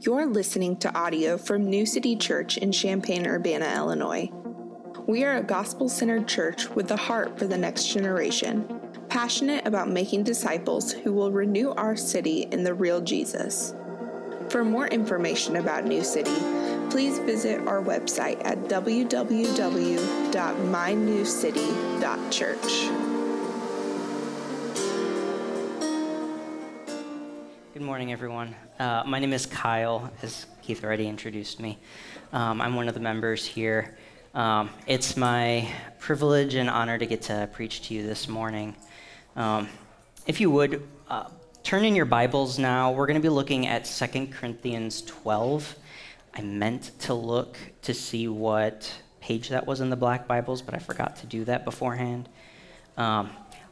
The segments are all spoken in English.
You're listening to audio from New City Church in Champaign, Urbana, Illinois. We are a gospel centered church with a heart for the next generation, passionate about making disciples who will renew our city in the real Jesus. For more information about New City, please visit our website at www.mynewcity.church. Good morning, everyone. Uh, my name is Kyle, as Keith already introduced me. Um, I'm one of the members here. Um, it's my privilege and honor to get to preach to you this morning. Um, if you would, uh, turn in your Bibles now. We're going to be looking at 2 Corinthians 12. I meant to look to see what page that was in the black Bibles, but I forgot to do that beforehand. Um,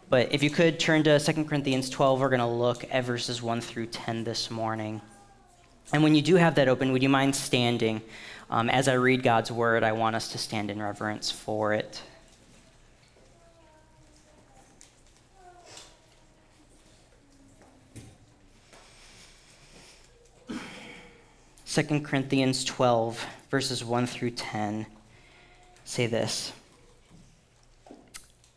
but if you could turn to 2 Corinthians 12, we're going to look at verses 1 through 10 this morning. And when you do have that open, would you mind standing? Um, as I read God's word, I want us to stand in reverence for it. Second Corinthians 12, verses 1 through 10 say this.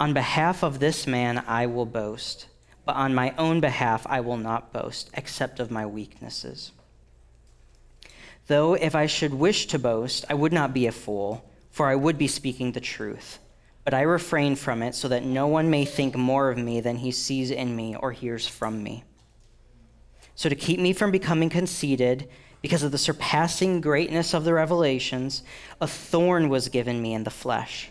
On behalf of this man I will boast, but on my own behalf I will not boast, except of my weaknesses. Though if I should wish to boast, I would not be a fool, for I would be speaking the truth. But I refrain from it so that no one may think more of me than he sees in me or hears from me. So, to keep me from becoming conceited, because of the surpassing greatness of the revelations, a thorn was given me in the flesh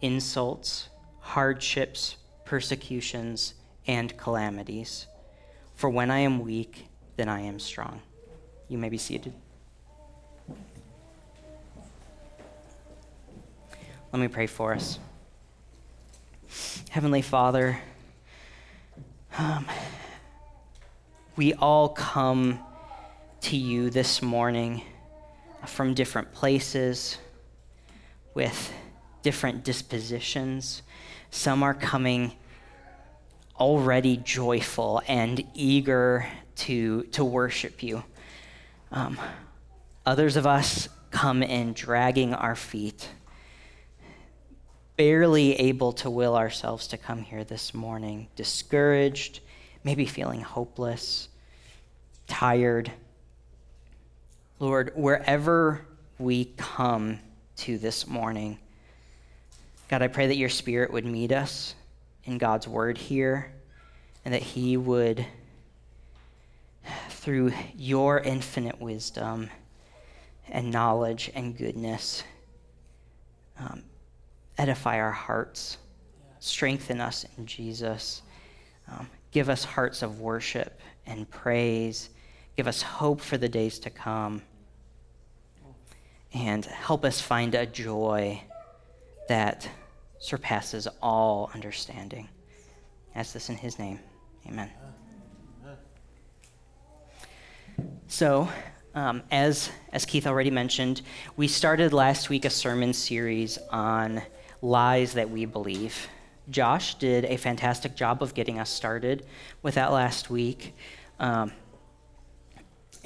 insults, hardships, persecutions, and calamities. For when I am weak, then I am strong. You may be seated. Let me pray for us. Heavenly Father, um, we all come to you this morning from different places with different dispositions. Some are coming already joyful and eager to, to worship you. Um, others of us come in dragging our feet, barely able to will ourselves to come here this morning, discouraged, maybe feeling hopeless, tired. Lord, wherever we come to this morning, God, I pray that your spirit would meet us in God's word here and that he would, through your infinite wisdom and knowledge and goodness, um, edify our hearts, strengthen us in Jesus, um, give us hearts of worship and praise, give us hope for the days to come, and help us find a joy that surpasses all understanding. ask this in his name. Amen. So, um, as, as Keith already mentioned, we started last week a sermon series on lies that we believe. Josh did a fantastic job of getting us started with that last week. Um,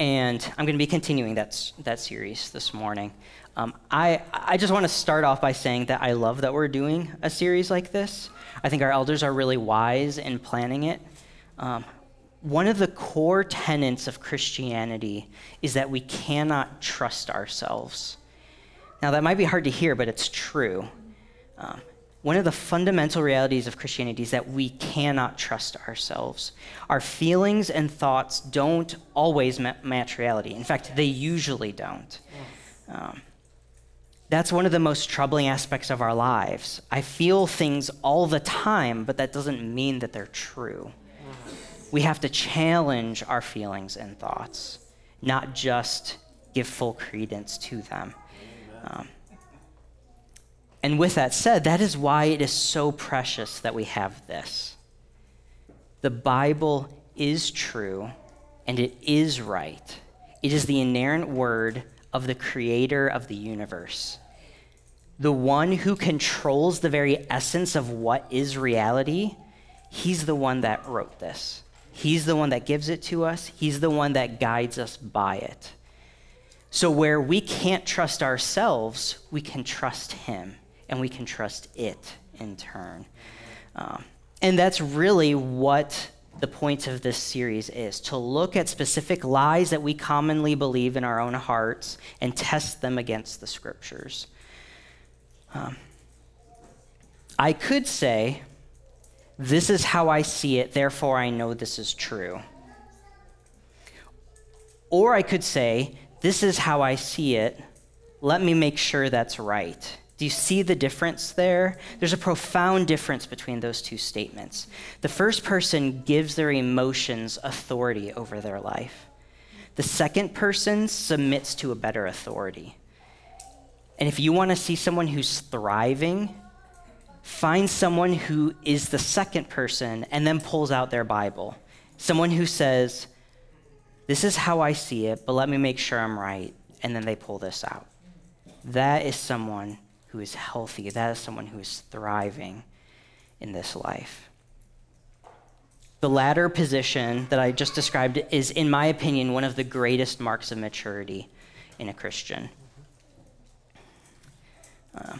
and I'm going to be continuing that, that series this morning. Um, I, I just want to start off by saying that I love that we're doing a series like this. I think our elders are really wise in planning it. Um, one of the core tenets of Christianity is that we cannot trust ourselves. Now, that might be hard to hear, but it's true. Um, one of the fundamental realities of Christianity is that we cannot trust ourselves. Our feelings and thoughts don't always match reality. In fact, they usually don't. Um, that's one of the most troubling aspects of our lives. I feel things all the time, but that doesn't mean that they're true. We have to challenge our feelings and thoughts, not just give full credence to them. Um, and with that said, that is why it is so precious that we have this. The Bible is true and it is right. It is the inerrant word of the creator of the universe. The one who controls the very essence of what is reality, he's the one that wrote this. He's the one that gives it to us, he's the one that guides us by it. So, where we can't trust ourselves, we can trust him and we can trust it in turn. Um, and that's really what the point of this series is to look at specific lies that we commonly believe in our own hearts and test them against the scriptures. Um, I could say, This is how I see it, therefore I know this is true. Or I could say, This is how I see it, let me make sure that's right. Do you see the difference there? There's a profound difference between those two statements. The first person gives their emotions authority over their life, the second person submits to a better authority. And if you want to see someone who's thriving, find someone who is the second person and then pulls out their Bible. Someone who says, This is how I see it, but let me make sure I'm right. And then they pull this out. That is someone who is healthy. That is someone who is thriving in this life. The latter position that I just described is, in my opinion, one of the greatest marks of maturity in a Christian. Uh,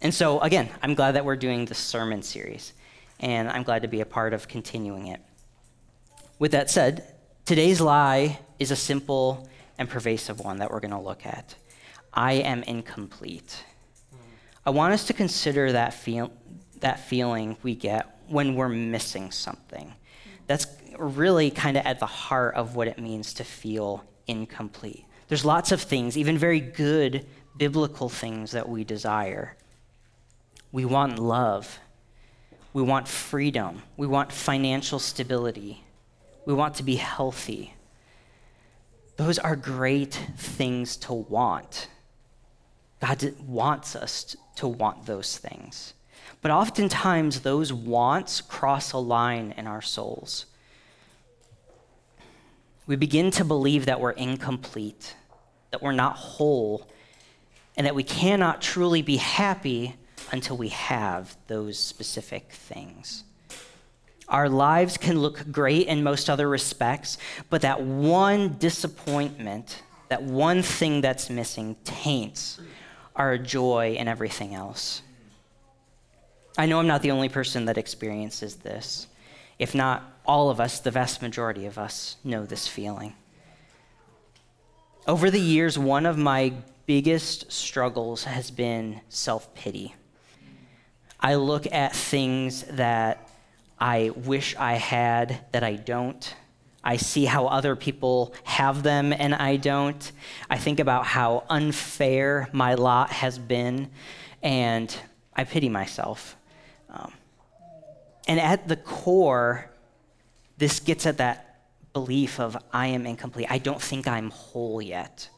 and so, again, I'm glad that we're doing this sermon series, and I'm glad to be a part of continuing it. With that said, today's lie is a simple and pervasive one that we're going to look at. I am incomplete. I want us to consider that, feel, that feeling we get when we're missing something. That's really kind of at the heart of what it means to feel incomplete. There's lots of things, even very good biblical things that we desire. We want love. We want freedom. We want financial stability. We want to be healthy. Those are great things to want. God wants us to want those things. But oftentimes, those wants cross a line in our souls. We begin to believe that we're incomplete, that we're not whole, and that we cannot truly be happy until we have those specific things. Our lives can look great in most other respects, but that one disappointment, that one thing that's missing, taints our joy in everything else. I know I'm not the only person that experiences this. If not all of us, the vast majority of us know this feeling. Over the years, one of my biggest struggles has been self pity. I look at things that I wish I had that I don't. I see how other people have them and I don't. I think about how unfair my lot has been, and I pity myself. Um, and at the core, this gets at that belief of I am incomplete. I don't think I'm whole yet.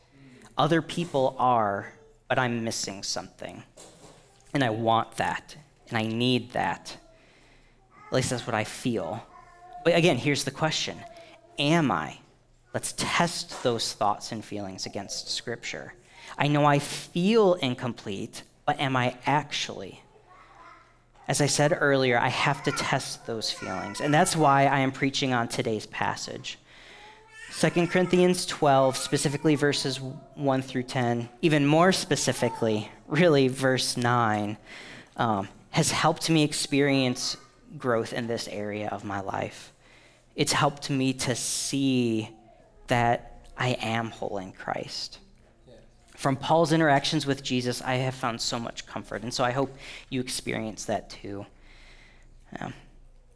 Other people are, but I'm missing something. And I want that, and I need that. At least that's what I feel. But again, here's the question am I? Let's test those thoughts and feelings against Scripture. I know I feel incomplete, but am I actually? As I said earlier, I have to test those feelings. And that's why I am preaching on today's passage. 2 Corinthians 12, specifically verses 1 through 10, even more specifically, really verse 9, um, has helped me experience growth in this area of my life. It's helped me to see that I am whole in Christ. From Paul's interactions with Jesus, I have found so much comfort. And so I hope you experience that too. Um,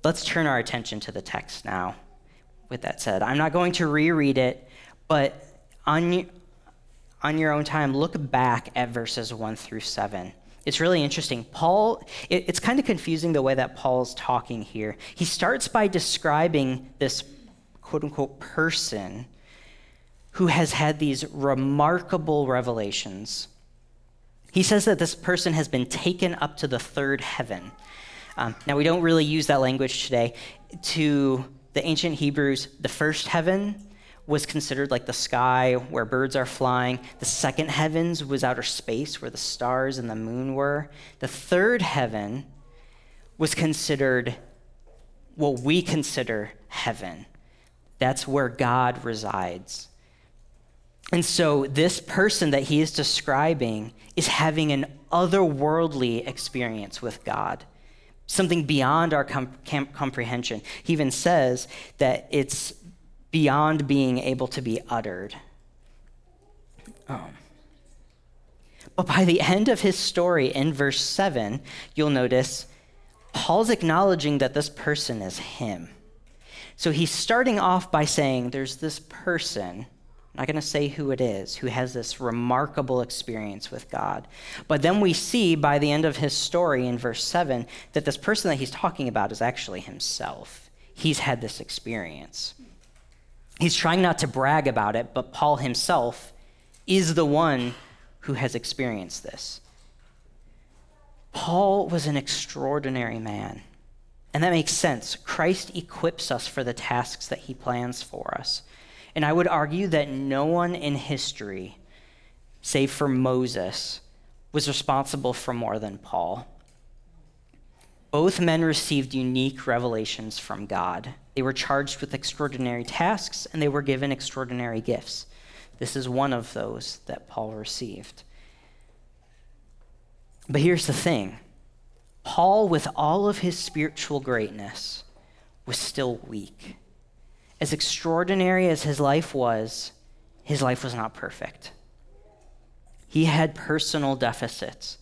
let's turn our attention to the text now. With that said, I'm not going to reread it, but on, on your own time, look back at verses 1 through 7. It's really interesting. Paul, it, it's kind of confusing the way that Paul's talking here. He starts by describing this quote unquote person who has had these remarkable revelations. He says that this person has been taken up to the third heaven. Um, now, we don't really use that language today. To the ancient Hebrews, the first heaven was considered like the sky where birds are flying. The second heavens was outer space where the stars and the moon were. The third heaven was considered what we consider heaven. That's where God resides. And so, this person that he is describing is having an otherworldly experience with God, something beyond our com- comprehension. He even says that it's beyond being able to be uttered. Um, but by the end of his story in verse 7, you'll notice Paul's acknowledging that this person is him. So he's starting off by saying there's this person, I'm not going to say who it is, who has this remarkable experience with God. But then we see by the end of his story in verse 7 that this person that he's talking about is actually himself. He's had this experience. He's trying not to brag about it, but Paul himself is the one who has experienced this. Paul was an extraordinary man. And that makes sense. Christ equips us for the tasks that he plans for us. And I would argue that no one in history, save for Moses, was responsible for more than Paul. Both men received unique revelations from God. They were charged with extraordinary tasks and they were given extraordinary gifts. This is one of those that Paul received. But here's the thing Paul, with all of his spiritual greatness, was still weak. As extraordinary as his life was, his life was not perfect. He had personal deficits,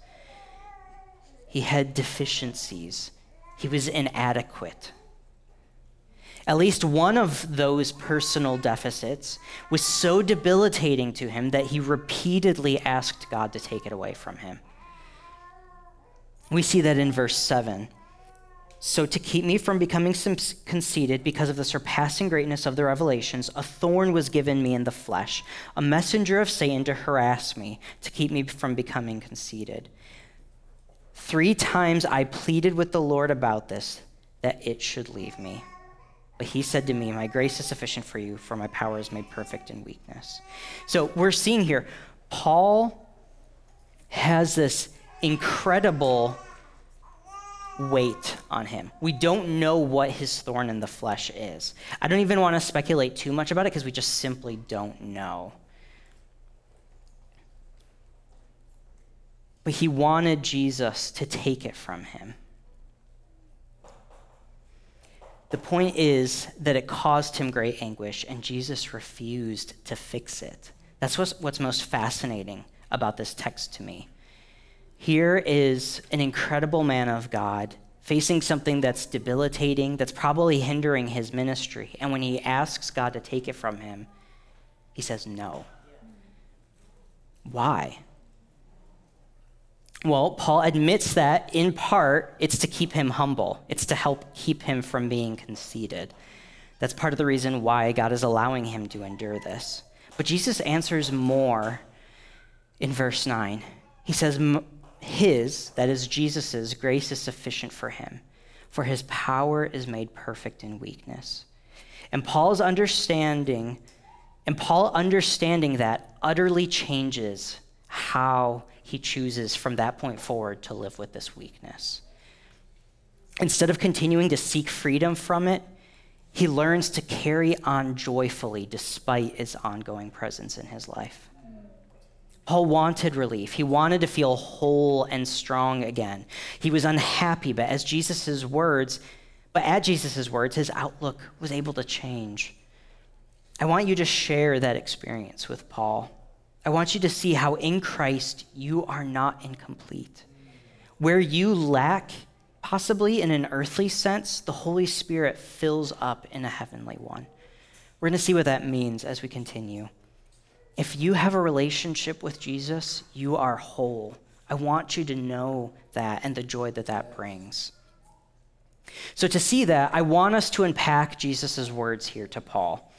he had deficiencies, he was inadequate. At least one of those personal deficits was so debilitating to him that he repeatedly asked God to take it away from him. We see that in verse 7. So, to keep me from becoming conceited because of the surpassing greatness of the revelations, a thorn was given me in the flesh, a messenger of Satan to harass me, to keep me from becoming conceited. Three times I pleaded with the Lord about this, that it should leave me. But he said to me, My grace is sufficient for you, for my power is made perfect in weakness. So we're seeing here, Paul has this incredible weight on him. We don't know what his thorn in the flesh is. I don't even want to speculate too much about it because we just simply don't know. But he wanted Jesus to take it from him. The point is that it caused him great anguish, and Jesus refused to fix it. That's what's, what's most fascinating about this text to me. Here is an incredible man of God facing something that's debilitating, that's probably hindering his ministry. And when he asks God to take it from him, he says no. Why? Well, Paul admits that in part it's to keep him humble, it's to help keep him from being conceited. That's part of the reason why God is allowing him to endure this. But Jesus answers more in verse 9. He says, His, that is Jesus' grace is sufficient for him, for his power is made perfect in weakness. And Paul's understanding, and Paul understanding that utterly changes how he chooses from that point forward to live with this weakness. Instead of continuing to seek freedom from it, he learns to carry on joyfully despite its ongoing presence in his life. Paul wanted relief. He wanted to feel whole and strong again. He was unhappy, but as Jesus' words, But at Jesus' words, his outlook was able to change. I want you to share that experience with Paul. I want you to see how in Christ you are not incomplete. Where you lack, possibly in an earthly sense, the Holy Spirit fills up in a heavenly one. We're going to see what that means as we continue. If you have a relationship with Jesus, you are whole. I want you to know that and the joy that that brings. So, to see that, I want us to unpack Jesus' words here to Paul.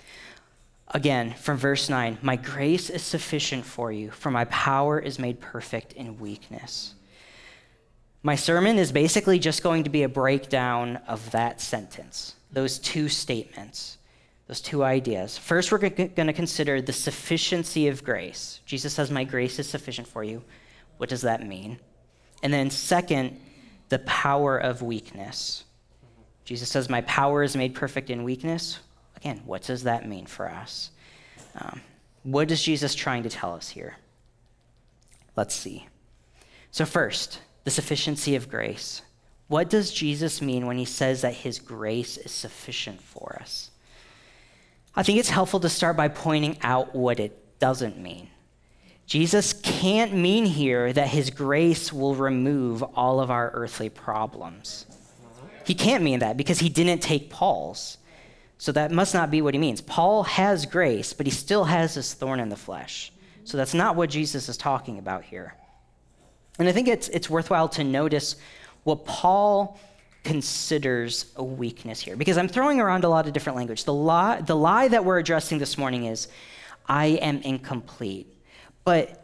Again, from verse 9 My grace is sufficient for you, for my power is made perfect in weakness. My sermon is basically just going to be a breakdown of that sentence, those two statements, those two ideas. First, we're going to consider the sufficiency of grace. Jesus says, My grace is sufficient for you. What does that mean? And then, second, the power of weakness. Jesus says, My power is made perfect in weakness. What does that mean for us? Um, what is Jesus trying to tell us here? Let's see. So, first, the sufficiency of grace. What does Jesus mean when he says that his grace is sufficient for us? I think it's helpful to start by pointing out what it doesn't mean. Jesus can't mean here that his grace will remove all of our earthly problems. He can't mean that because he didn't take Paul's. So that must not be what he means. Paul has grace, but he still has this thorn in the flesh. So that's not what Jesus is talking about here. And I think it's, it's worthwhile to notice what Paul considers a weakness here, because I'm throwing around a lot of different language. The lie, the lie that we're addressing this morning is, I am incomplete. But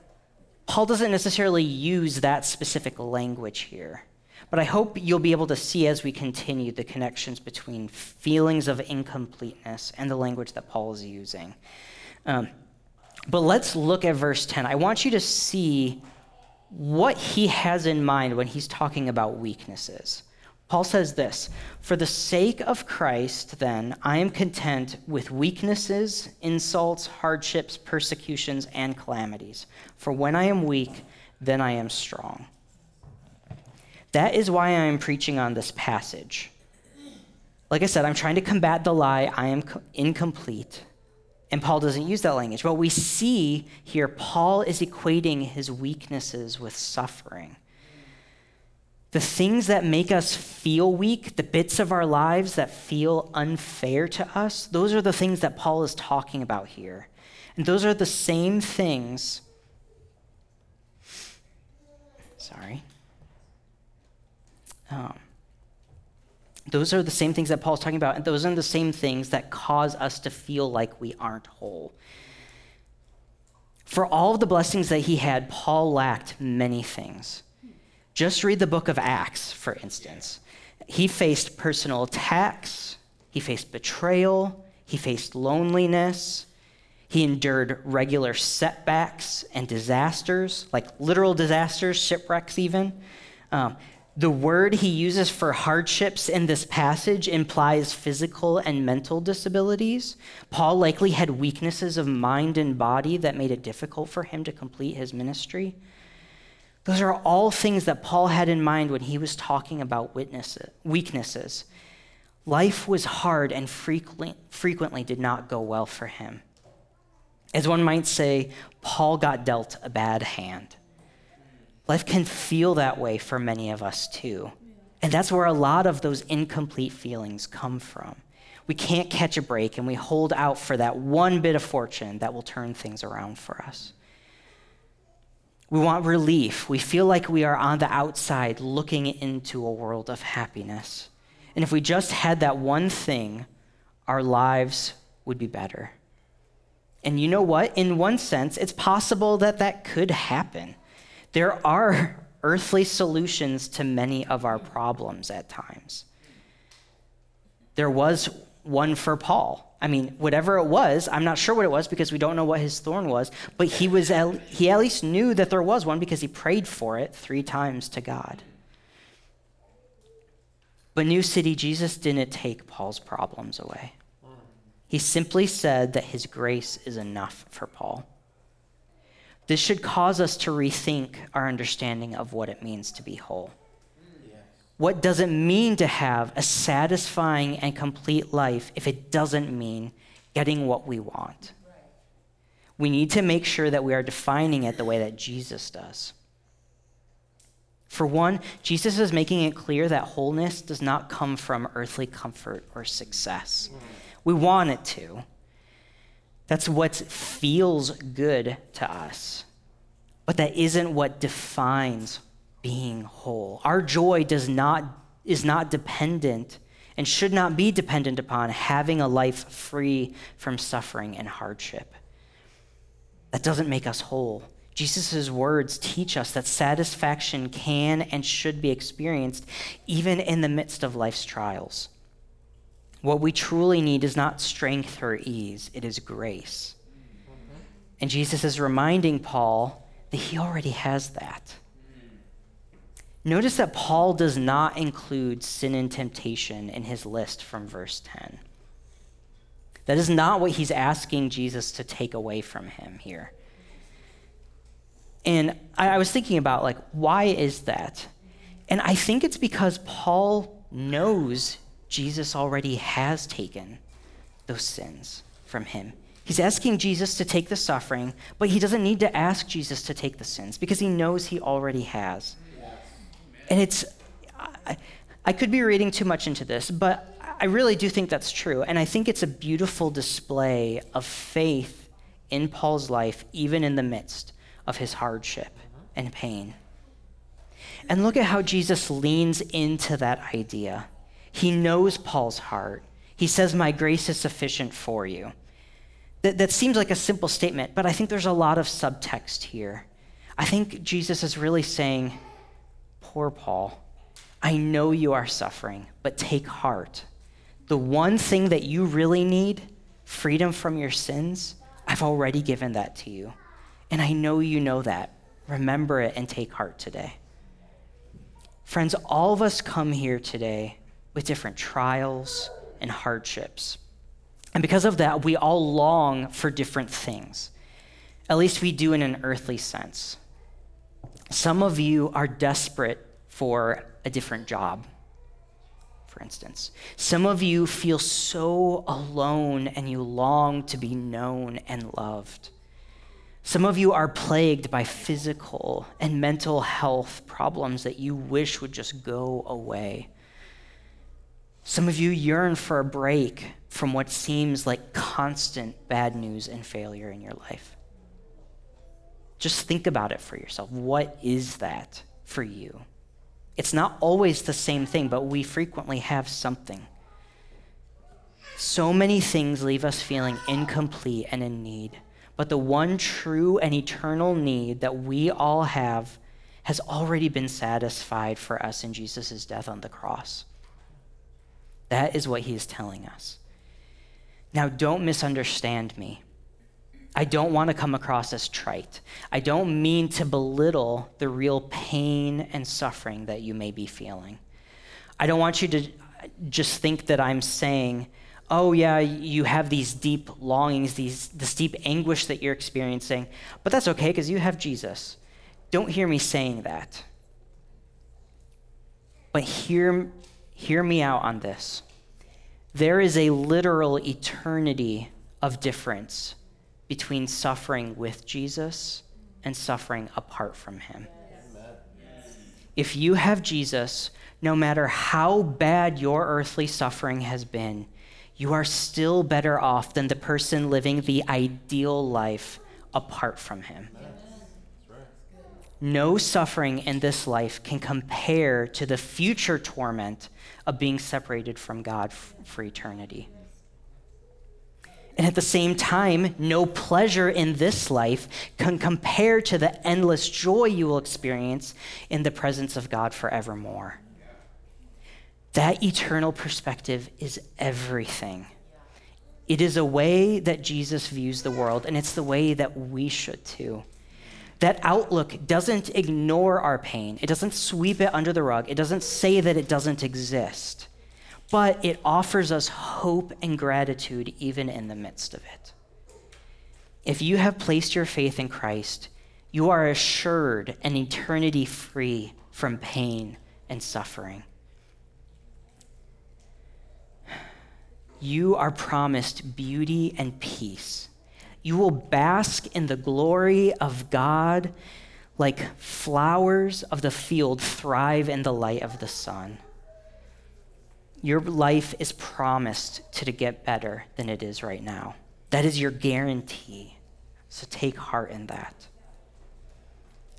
Paul doesn't necessarily use that specific language here. But I hope you'll be able to see as we continue the connections between feelings of incompleteness and the language that Paul is using. Um, but let's look at verse 10. I want you to see what he has in mind when he's talking about weaknesses. Paul says this For the sake of Christ, then, I am content with weaknesses, insults, hardships, persecutions, and calamities. For when I am weak, then I am strong. That is why I am preaching on this passage. Like I said, I'm trying to combat the lie I am incomplete. And Paul doesn't use that language. But we see here, Paul is equating his weaknesses with suffering. The things that make us feel weak, the bits of our lives that feel unfair to us, those are the things that Paul is talking about here. And those are the same things. Sorry. Um, those are the same things that Paul's talking about, and those are the same things that cause us to feel like we aren't whole. For all of the blessings that he had, Paul lacked many things. Just read the book of Acts, for instance. He faced personal attacks, he faced betrayal, he faced loneliness, he endured regular setbacks and disasters, like literal disasters, shipwrecks even. Um, the word he uses for hardships in this passage implies physical and mental disabilities. Paul likely had weaknesses of mind and body that made it difficult for him to complete his ministry. Those are all things that Paul had in mind when he was talking about weaknesses. Life was hard and frequently, did not go well for him. As one might say, Paul got dealt a bad hand. Life can feel that way for many of us too. And that's where a lot of those incomplete feelings come from. We can't catch a break and we hold out for that one bit of fortune that will turn things around for us. We want relief. We feel like we are on the outside looking into a world of happiness. And if we just had that one thing, our lives would be better. And you know what? In one sense, it's possible that that could happen. There are earthly solutions to many of our problems at times. There was one for Paul. I mean, whatever it was, I'm not sure what it was because we don't know what his thorn was, but he was at, he at least knew that there was one because he prayed for it 3 times to God. But New City Jesus didn't take Paul's problems away. He simply said that his grace is enough for Paul. This should cause us to rethink our understanding of what it means to be whole. What does it mean to have a satisfying and complete life if it doesn't mean getting what we want? We need to make sure that we are defining it the way that Jesus does. For one, Jesus is making it clear that wholeness does not come from earthly comfort or success. We want it to. That's what feels good to us. But that isn't what defines being whole. Our joy does not, is not dependent and should not be dependent upon having a life free from suffering and hardship. That doesn't make us whole. Jesus' words teach us that satisfaction can and should be experienced even in the midst of life's trials. What we truly need is not strength or ease, it is grace. And Jesus is reminding Paul that he already has that. Notice that Paul does not include sin and temptation in his list from verse 10. That is not what he's asking Jesus to take away from him here. And I, I was thinking about, like, why is that? And I think it's because Paul knows Jesus already has taken those sins from him. He's asking Jesus to take the suffering, but he doesn't need to ask Jesus to take the sins because he knows he already has. And it's, I, I could be reading too much into this, but I really do think that's true. And I think it's a beautiful display of faith in Paul's life, even in the midst of his hardship and pain. And look at how Jesus leans into that idea. He knows Paul's heart. He says, My grace is sufficient for you. That, that seems like a simple statement, but I think there's a lot of subtext here. I think Jesus is really saying, Poor Paul, I know you are suffering, but take heart. The one thing that you really need, freedom from your sins, I've already given that to you. And I know you know that. Remember it and take heart today. Friends, all of us come here today with different trials and hardships. And because of that, we all long for different things. At least we do in an earthly sense. Some of you are desperate for a different job, for instance. Some of you feel so alone and you long to be known and loved. Some of you are plagued by physical and mental health problems that you wish would just go away. Some of you yearn for a break from what seems like constant bad news and failure in your life. Just think about it for yourself. What is that for you? It's not always the same thing, but we frequently have something. So many things leave us feeling incomplete and in need. But the one true and eternal need that we all have has already been satisfied for us in Jesus' death on the cross. That is what he is telling us. Now, don't misunderstand me. I don't want to come across as trite. I don't mean to belittle the real pain and suffering that you may be feeling. I don't want you to just think that I'm saying, oh, yeah, you have these deep longings, these, this deep anguish that you're experiencing, but that's okay because you have Jesus. Don't hear me saying that. But hear, hear me out on this. There is a literal eternity of difference between suffering with Jesus and suffering apart from him. If you have Jesus, no matter how bad your earthly suffering has been, you are still better off than the person living the ideal life apart from Him. No suffering in this life can compare to the future torment of being separated from God for eternity. And at the same time, no pleasure in this life can compare to the endless joy you will experience in the presence of God forevermore. That eternal perspective is everything. It is a way that Jesus views the world, and it's the way that we should too. That outlook doesn't ignore our pain, it doesn't sweep it under the rug, it doesn't say that it doesn't exist, but it offers us hope and gratitude even in the midst of it. If you have placed your faith in Christ, you are assured an eternity free from pain and suffering. You are promised beauty and peace you will bask in the glory of God like flowers of the field thrive in the light of the sun. Your life is promised to get better than it is right now. That is your guarantee. So take heart in that.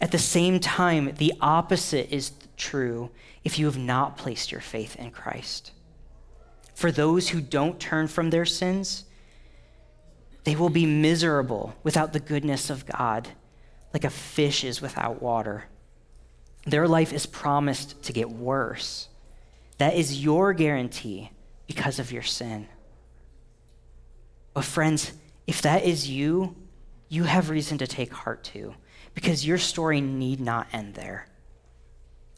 At the same time, the opposite is true if you have not placed your faith in Christ. For those who don't turn from their sins, they will be miserable without the goodness of God, like a fish is without water. Their life is promised to get worse. That is your guarantee because of your sin. But, friends, if that is you, you have reason to take heart too, because your story need not end there.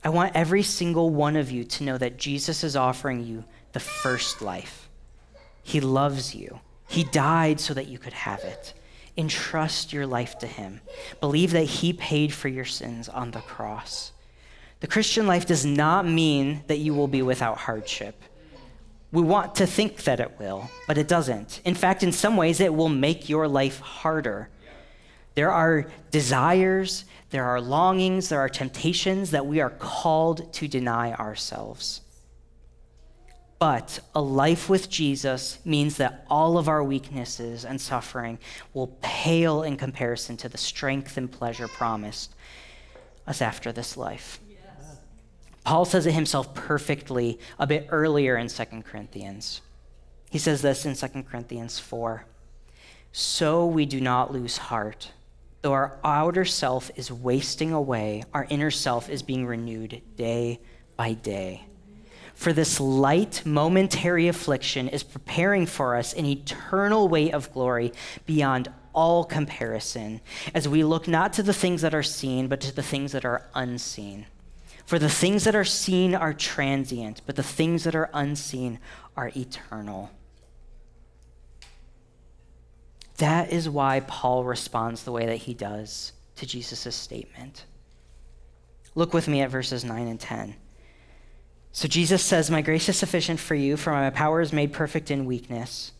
I want every single one of you to know that Jesus is offering you the first life. He loves you. He died so that you could have it. Entrust your life to Him. Believe that He paid for your sins on the cross. The Christian life does not mean that you will be without hardship. We want to think that it will, but it doesn't. In fact, in some ways, it will make your life harder. There are desires, there are longings, there are temptations that we are called to deny ourselves. But a life with Jesus means that all of our weaknesses and suffering will pale in comparison to the strength and pleasure promised us after this life. Yes. Paul says it himself perfectly a bit earlier in 2 Corinthians. He says this in 2 Corinthians 4 So we do not lose heart. Though our outer self is wasting away, our inner self is being renewed day by day. For this light, momentary affliction is preparing for us an eternal weight of glory beyond all comparison, as we look not to the things that are seen, but to the things that are unseen. For the things that are seen are transient, but the things that are unseen are eternal. That is why Paul responds the way that he does to Jesus' statement. Look with me at verses 9 and 10. So Jesus says, My grace is sufficient for you, for my power is made perfect in weakness.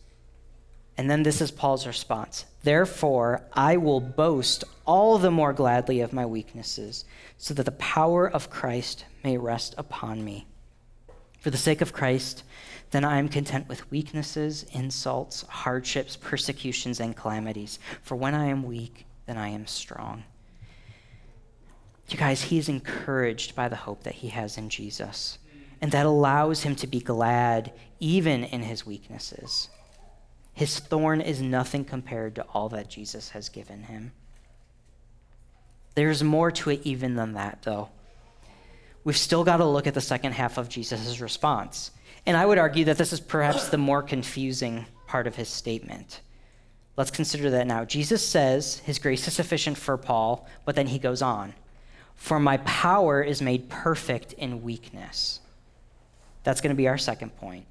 And then this is Paul's response Therefore, I will boast all the more gladly of my weaknesses, so that the power of Christ may rest upon me. For the sake of Christ, then I am content with weaknesses, insults, hardships, persecutions, and calamities. For when I am weak, then I am strong. You guys, he is encouraged by the hope that he has in Jesus and that allows him to be glad even in his weaknesses. His thorn is nothing compared to all that Jesus has given him. There's more to it even than that, though. We've still got to look at the second half of Jesus' response. And I would argue that this is perhaps the more confusing part of his statement. Let's consider that now. Jesus says his grace is sufficient for Paul, but then he goes on For my power is made perfect in weakness. That's going to be our second point.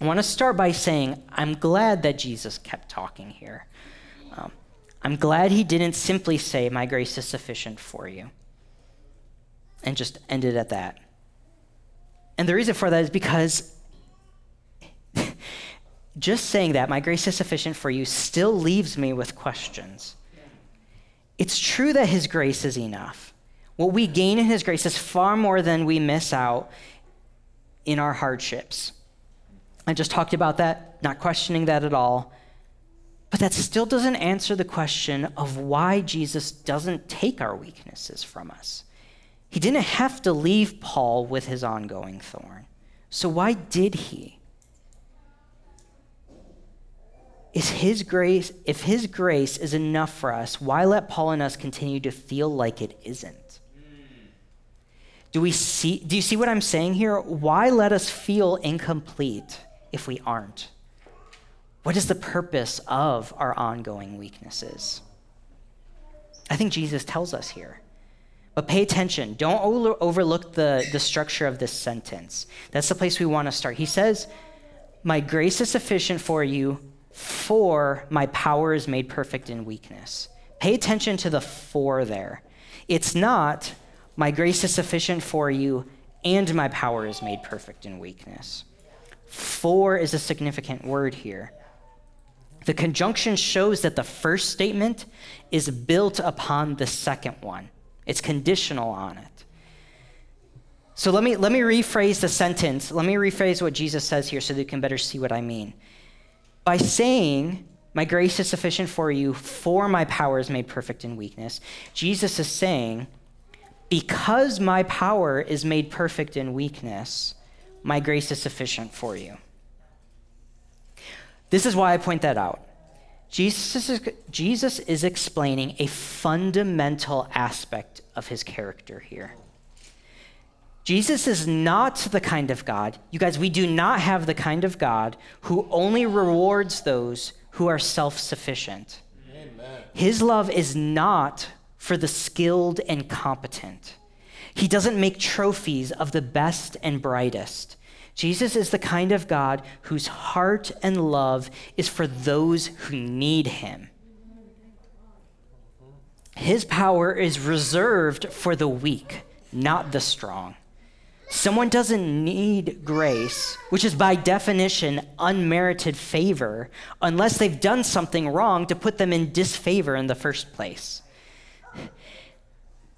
I want to start by saying I'm glad that Jesus kept talking here. Um, I'm glad he didn't simply say, My grace is sufficient for you, and just ended at that. And the reason for that is because just saying that, My grace is sufficient for you, still leaves me with questions. It's true that his grace is enough. What we gain in his grace is far more than we miss out in our hardships. I just talked about that, not questioning that at all. But that still doesn't answer the question of why Jesus doesn't take our weaknesses from us. He didn't have to leave Paul with his ongoing thorn. So why did he? Is his grace, if his grace is enough for us, why let Paul and us continue to feel like it isn't? Do, we see, do you see what I'm saying here? Why let us feel incomplete if we aren't? What is the purpose of our ongoing weaknesses? I think Jesus tells us here. But pay attention. Don't overlook the, the structure of this sentence. That's the place we want to start. He says, My grace is sufficient for you, for my power is made perfect in weakness. Pay attention to the for there. It's not, my grace is sufficient for you, and my power is made perfect in weakness. For is a significant word here. The conjunction shows that the first statement is built upon the second one. It's conditional on it. So let me, let me rephrase the sentence. Let me rephrase what Jesus says here so that you can better see what I mean. By saying, My grace is sufficient for you, for my power is made perfect in weakness, Jesus is saying, Because my power is made perfect in weakness, my grace is sufficient for you. This is why I point that out. Jesus is, Jesus is explaining a fundamental aspect of his character here. Jesus is not the kind of God, you guys, we do not have the kind of God who only rewards those who are self sufficient. His love is not for the skilled and competent. He doesn't make trophies of the best and brightest. Jesus is the kind of God whose heart and love is for those who need him. His power is reserved for the weak, not the strong. Someone doesn't need grace, which is by definition unmerited favor, unless they've done something wrong to put them in disfavor in the first place.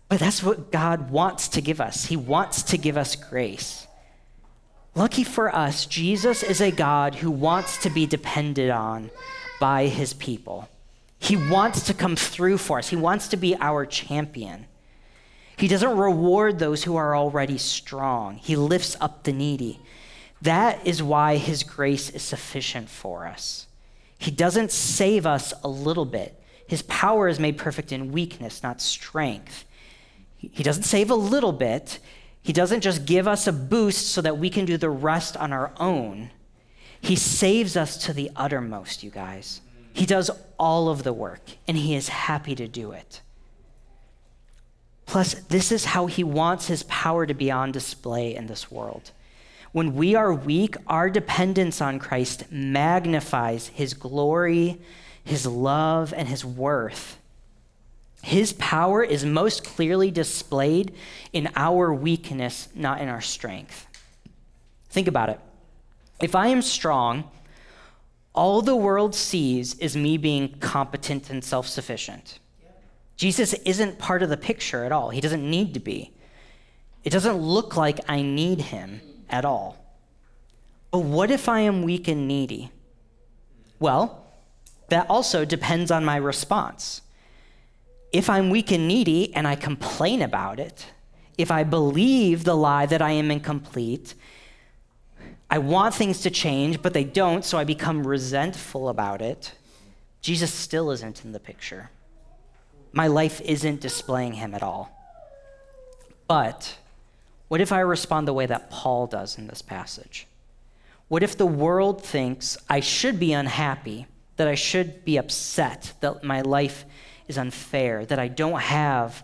But that's what God wants to give us. He wants to give us grace. Lucky for us, Jesus is a God who wants to be depended on by his people. He wants to come through for us, he wants to be our champion. He doesn't reward those who are already strong, he lifts up the needy. That is why his grace is sufficient for us. He doesn't save us a little bit. His power is made perfect in weakness, not strength. He doesn't save a little bit. He doesn't just give us a boost so that we can do the rest on our own. He saves us to the uttermost, you guys. He does all of the work, and He is happy to do it. Plus, this is how He wants His power to be on display in this world. When we are weak, our dependence on Christ magnifies His glory, His love, and His worth. His power is most clearly displayed in our weakness, not in our strength. Think about it. If I am strong, all the world sees is me being competent and self sufficient. Jesus isn't part of the picture at all. He doesn't need to be. It doesn't look like I need him at all. But what if I am weak and needy? Well, that also depends on my response if I'm weak and needy and I complain about it, if I believe the lie that I am incomplete, I want things to change, but they don't, so I become resentful about it, Jesus still isn't in the picture. My life isn't displaying him at all. But what if I respond the way that Paul does in this passage? What if the world thinks I should be unhappy, that I should be upset, that my life is unfair, that I don't have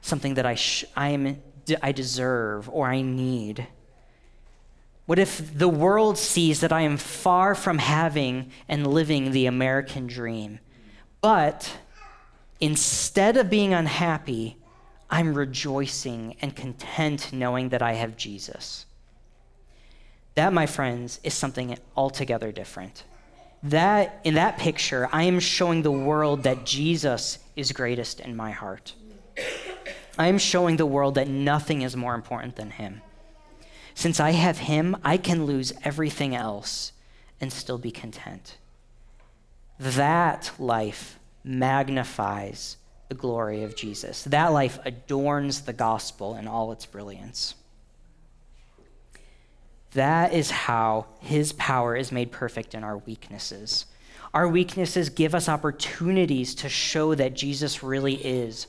something that I, sh- I, am, I deserve or I need? What if the world sees that I am far from having and living the American dream, but instead of being unhappy, I'm rejoicing and content knowing that I have Jesus? That, my friends, is something altogether different that in that picture, I am showing the world that Jesus is greatest in my heart. I am showing the world that nothing is more important than him. Since I have him, I can lose everything else and still be content. That life magnifies the glory of Jesus. That life adorns the gospel in all its brilliance. That is how his power is made perfect in our weaknesses. Our weaknesses give us opportunities to show that Jesus really is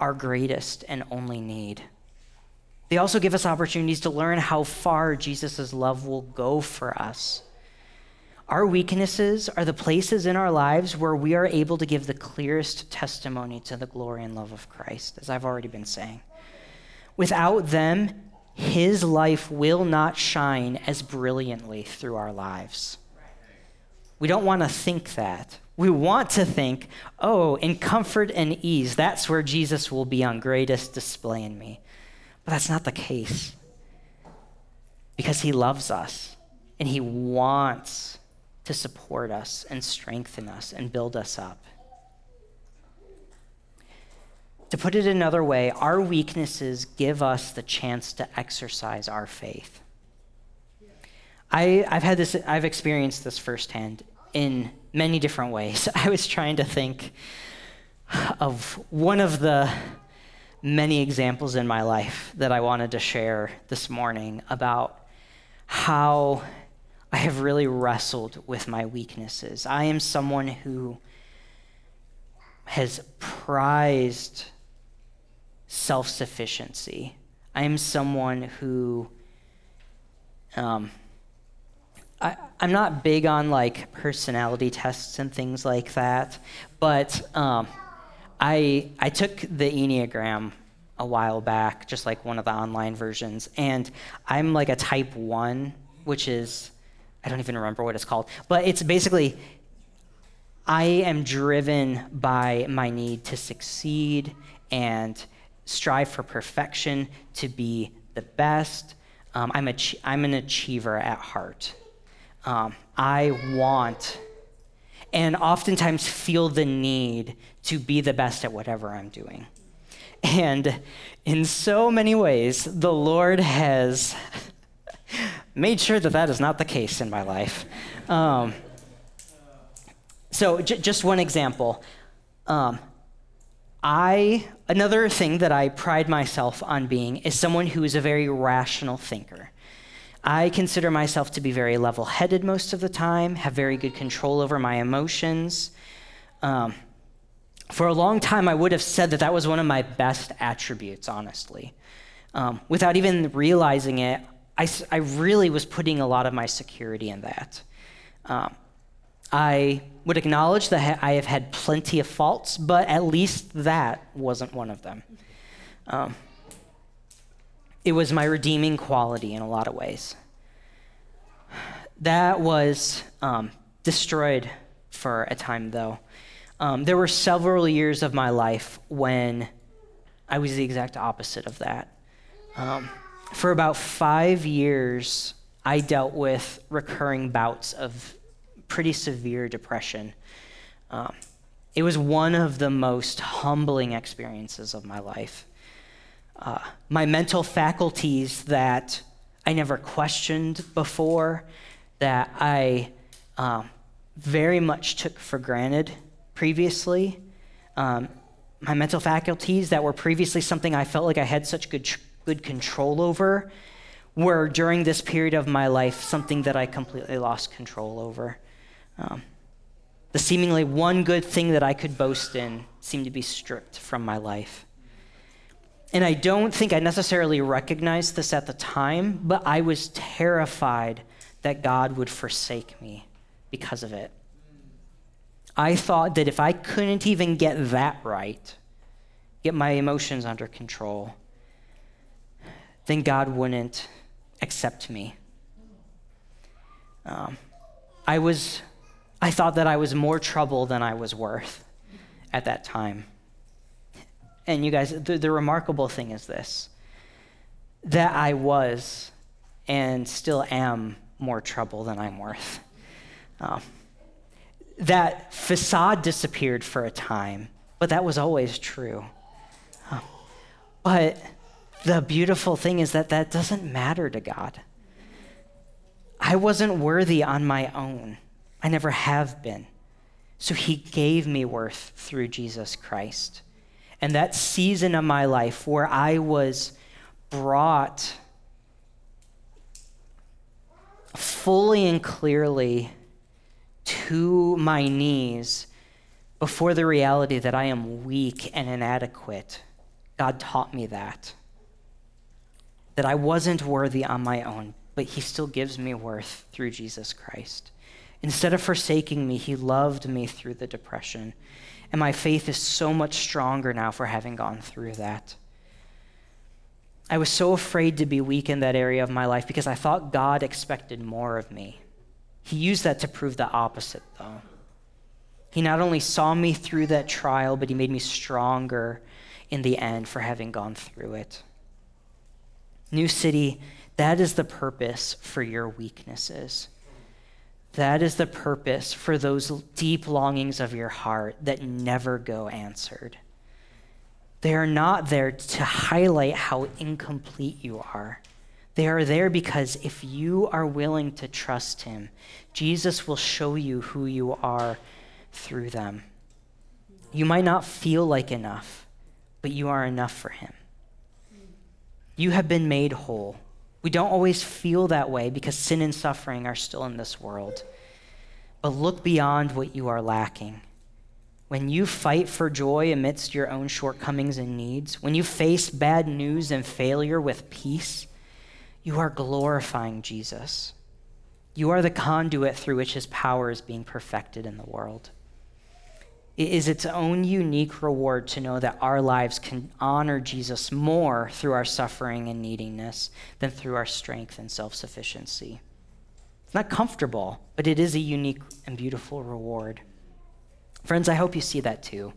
our greatest and only need. They also give us opportunities to learn how far Jesus' love will go for us. Our weaknesses are the places in our lives where we are able to give the clearest testimony to the glory and love of Christ, as I've already been saying. Without them, his life will not shine as brilliantly through our lives. We don't want to think that. We want to think, oh, in comfort and ease, that's where Jesus will be on greatest display in me. But that's not the case. Because he loves us. and He wants to support us and strengthen us and build us up. To put it another way, our weaknesses give us the chance to exercise our faith. I, have had this, I've experienced this firsthand in many different ways. I was trying to think of one of the many examples in my life that I wanted to share this morning about how I have really wrestled with my weaknesses. I am someone who has prized self sufficiency. I am someone who, um, I, am not big on like personality tests and things like that, but um, I, I took the Enneagram a while back, just like one of the online versions, and I'm like a type one, which is, I don't even remember what it's called, but it's basically, I am driven by my need to succeed and strive for perfection, to be the best. Um, I'm, a, I'm an achiever at heart. Um, I want and oftentimes feel the need to be the best at whatever I'm doing. And in so many ways, the Lord has made sure that that is not the case in my life. Um, so, j- just one example. Um, I, another thing that I pride myself on being is someone who is a very rational thinker. I consider myself to be very level headed most of the time, have very good control over my emotions. Um, for a long time, I would have said that that was one of my best attributes, honestly. Um, without even realizing it, I, I, really was putting a lot of my security in that. Um, I would acknowledge that I have had plenty of faults, but at least that wasn't one of them. Um, it was my redeeming quality in a lot of ways. That was um, destroyed for a time, though. Um, there were several years of my life when I was the exact opposite of that. Um, for about five years, I dealt with recurring bouts of pretty severe depression. Um, it was one of the most humbling experiences of my life uh, my mental faculties that I never questioned before, that I um, very much took for granted previously. Um, my mental faculties that were previously something I felt like I had such good, good control over were during this period of my life something that I completely lost control over. Um, the seemingly one good thing that I could boast in seemed to be stripped from my life. And I don't think I necessarily recognized this at the time, but I was terrified that God would forsake me because of it. I thought that if I couldn't even get that right, get my emotions under control, then God wouldn't accept me. Um, I was, I thought that I was more trouble than I was worth at that time. And you guys, the, the remarkable thing is this that I was and still am more trouble than I'm worth. Um, that facade disappeared for a time, but that was always true. Um, but the beautiful thing is that that doesn't matter to God. I wasn't worthy on my own, I never have been. So he gave me worth through Jesus Christ and that season of my life where I was brought fully and clearly to my knees before the reality that I am weak and inadequate. God taught me that. That I wasn't worthy on my own, but He still gives me worth through Jesus Christ. Instead of forsaking me, He loved me through the depression. And my faith is so much stronger now for having gone through that. I was so afraid to be weak in that area of my life because I thought God expected more of me. He used that to prove the opposite, though. He not only saw me through that trial, but he made me stronger in the end for having gone through it. New City That is the purpose for your weaknesses. That is the purpose for those deep longings of your heart that never go answered. They are not there to highlight how incomplete you are. They are there because if you are willing to trust Him, Jesus will show you who you are through them. You might not feel like enough, but you are enough for Him. You have been made whole. We don't always feel that way because sin and suffering are still in this world. But look beyond what you are lacking. When you fight for joy amidst your own shortcomings and needs, when you face bad news and failure with peace, you are glorifying Jesus. You are the conduit through which his power is being perfected in the world. It is its own unique reward to know that our lives can honor Jesus more through our suffering and neediness than through our strength and self sufficiency. It's not comfortable, but it is a unique and beautiful reward. Friends, I hope you see that too.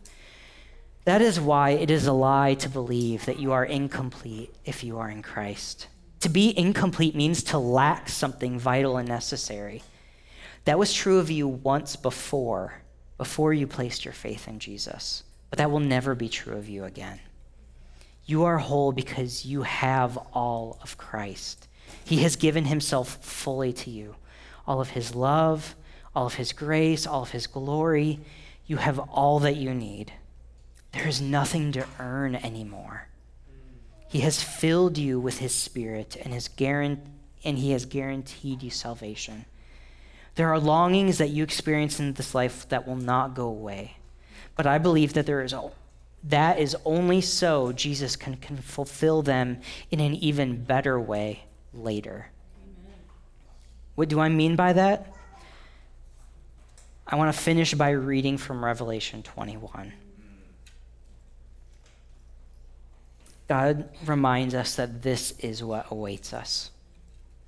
That is why it is a lie to believe that you are incomplete if you are in Christ. To be incomplete means to lack something vital and necessary. That was true of you once before, before you placed your faith in Jesus, but that will never be true of you again. You are whole because you have all of Christ. He has given himself fully to you all of his love, all of his grace, all of his glory. You have all that you need. There is nothing to earn anymore. He has filled you with his spirit and, his guarant- and he has guaranteed you salvation. There are longings that you experience in this life that will not go away. But I believe that there is that is only so Jesus can, can fulfill them in an even better way later. Amen. What do I mean by that? I want to finish by reading from Revelation 21. God reminds us that this is what awaits us.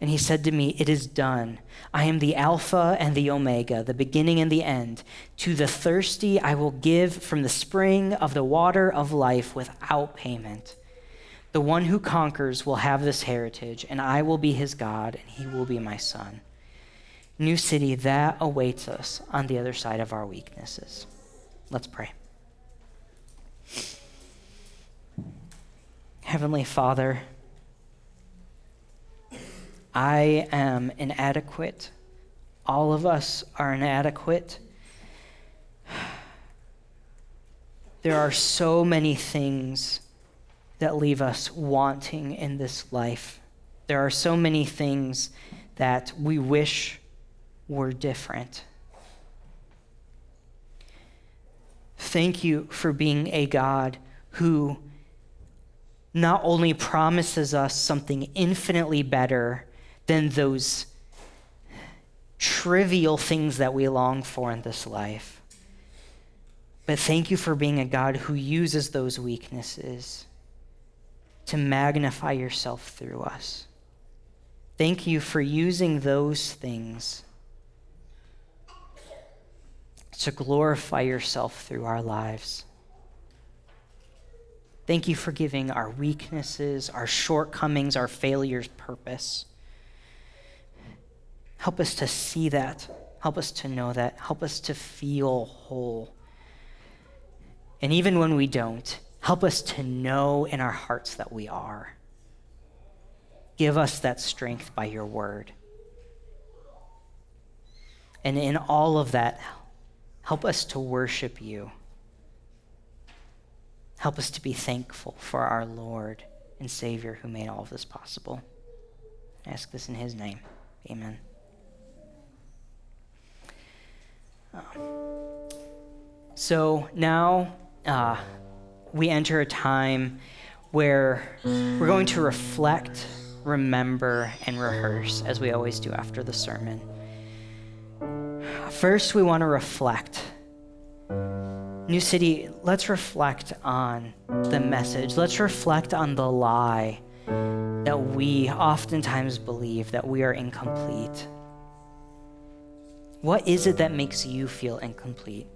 And he said to me, It is done. I am the Alpha and the Omega, the beginning and the end. To the thirsty, I will give from the spring of the water of life without payment. The one who conquers will have this heritage, and I will be his God, and he will be my son new city that awaits us on the other side of our weaknesses. Let's pray. Heavenly Father, I am inadequate. All of us are inadequate. There are so many things that leave us wanting in this life. There are so many things that we wish were different. Thank you for being a God who not only promises us something infinitely better than those trivial things that we long for in this life, but thank you for being a God who uses those weaknesses to magnify yourself through us. Thank you for using those things to glorify yourself through our lives. Thank you for giving our weaknesses, our shortcomings, our failures purpose. Help us to see that. Help us to know that. Help us to feel whole. And even when we don't, help us to know in our hearts that we are. Give us that strength by your word. And in all of that, help us to worship you. Help us to be thankful for our Lord and Savior who made all of this possible. I ask this in his name. Amen. So now uh, we enter a time where we're going to reflect, remember, and rehearse as we always do after the sermon. First, we want to reflect. New City, let's reflect on the message. Let's reflect on the lie that we oftentimes believe that we are incomplete. What is it that makes you feel incomplete?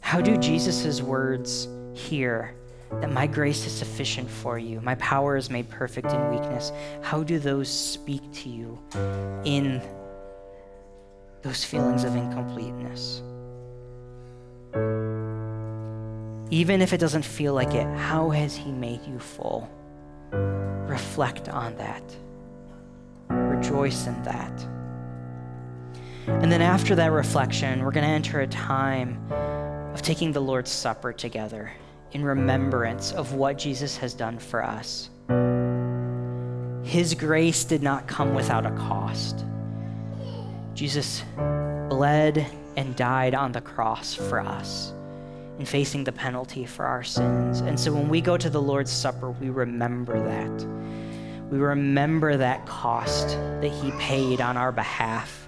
How do Jesus' words here that my grace is sufficient for you, my power is made perfect in weakness, how do those speak to you in those feelings of incompleteness? Even if it doesn't feel like it, how has He made you full? Reflect on that. Rejoice in that. And then after that reflection, we're going to enter a time of taking the Lord's Supper together in remembrance of what Jesus has done for us. His grace did not come without a cost. Jesus bled and died on the cross for us in facing the penalty for our sins. And so when we go to the Lord's Supper, we remember that. We remember that cost that He paid on our behalf.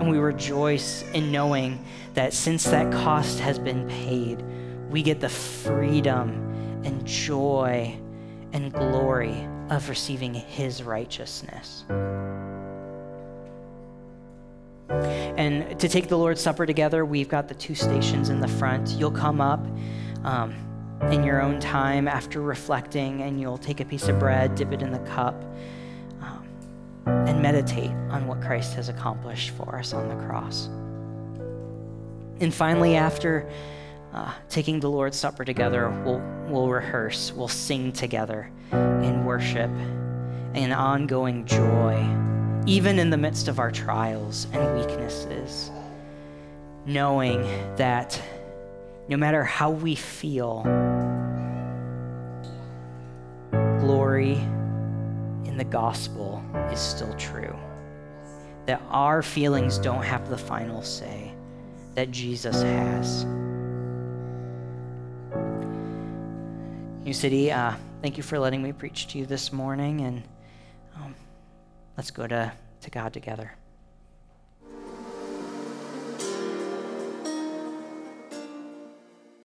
And we rejoice in knowing that since that cost has been paid, we get the freedom and joy and glory of receiving His righteousness. And to take the Lord's Supper together, we've got the two stations in the front. You'll come up um, in your own time after reflecting, and you'll take a piece of bread, dip it in the cup, and meditate on what Christ has accomplished for us on the cross. And finally, after uh, taking the Lord's Supper together, we'll, we'll rehearse, we'll sing together in worship and ongoing joy even in the midst of our trials and weaknesses, knowing that no matter how we feel, glory the gospel is still true. That our feelings don't have the final say, that Jesus has. New City, uh, thank you for letting me preach to you this morning and Let's go to, to God together.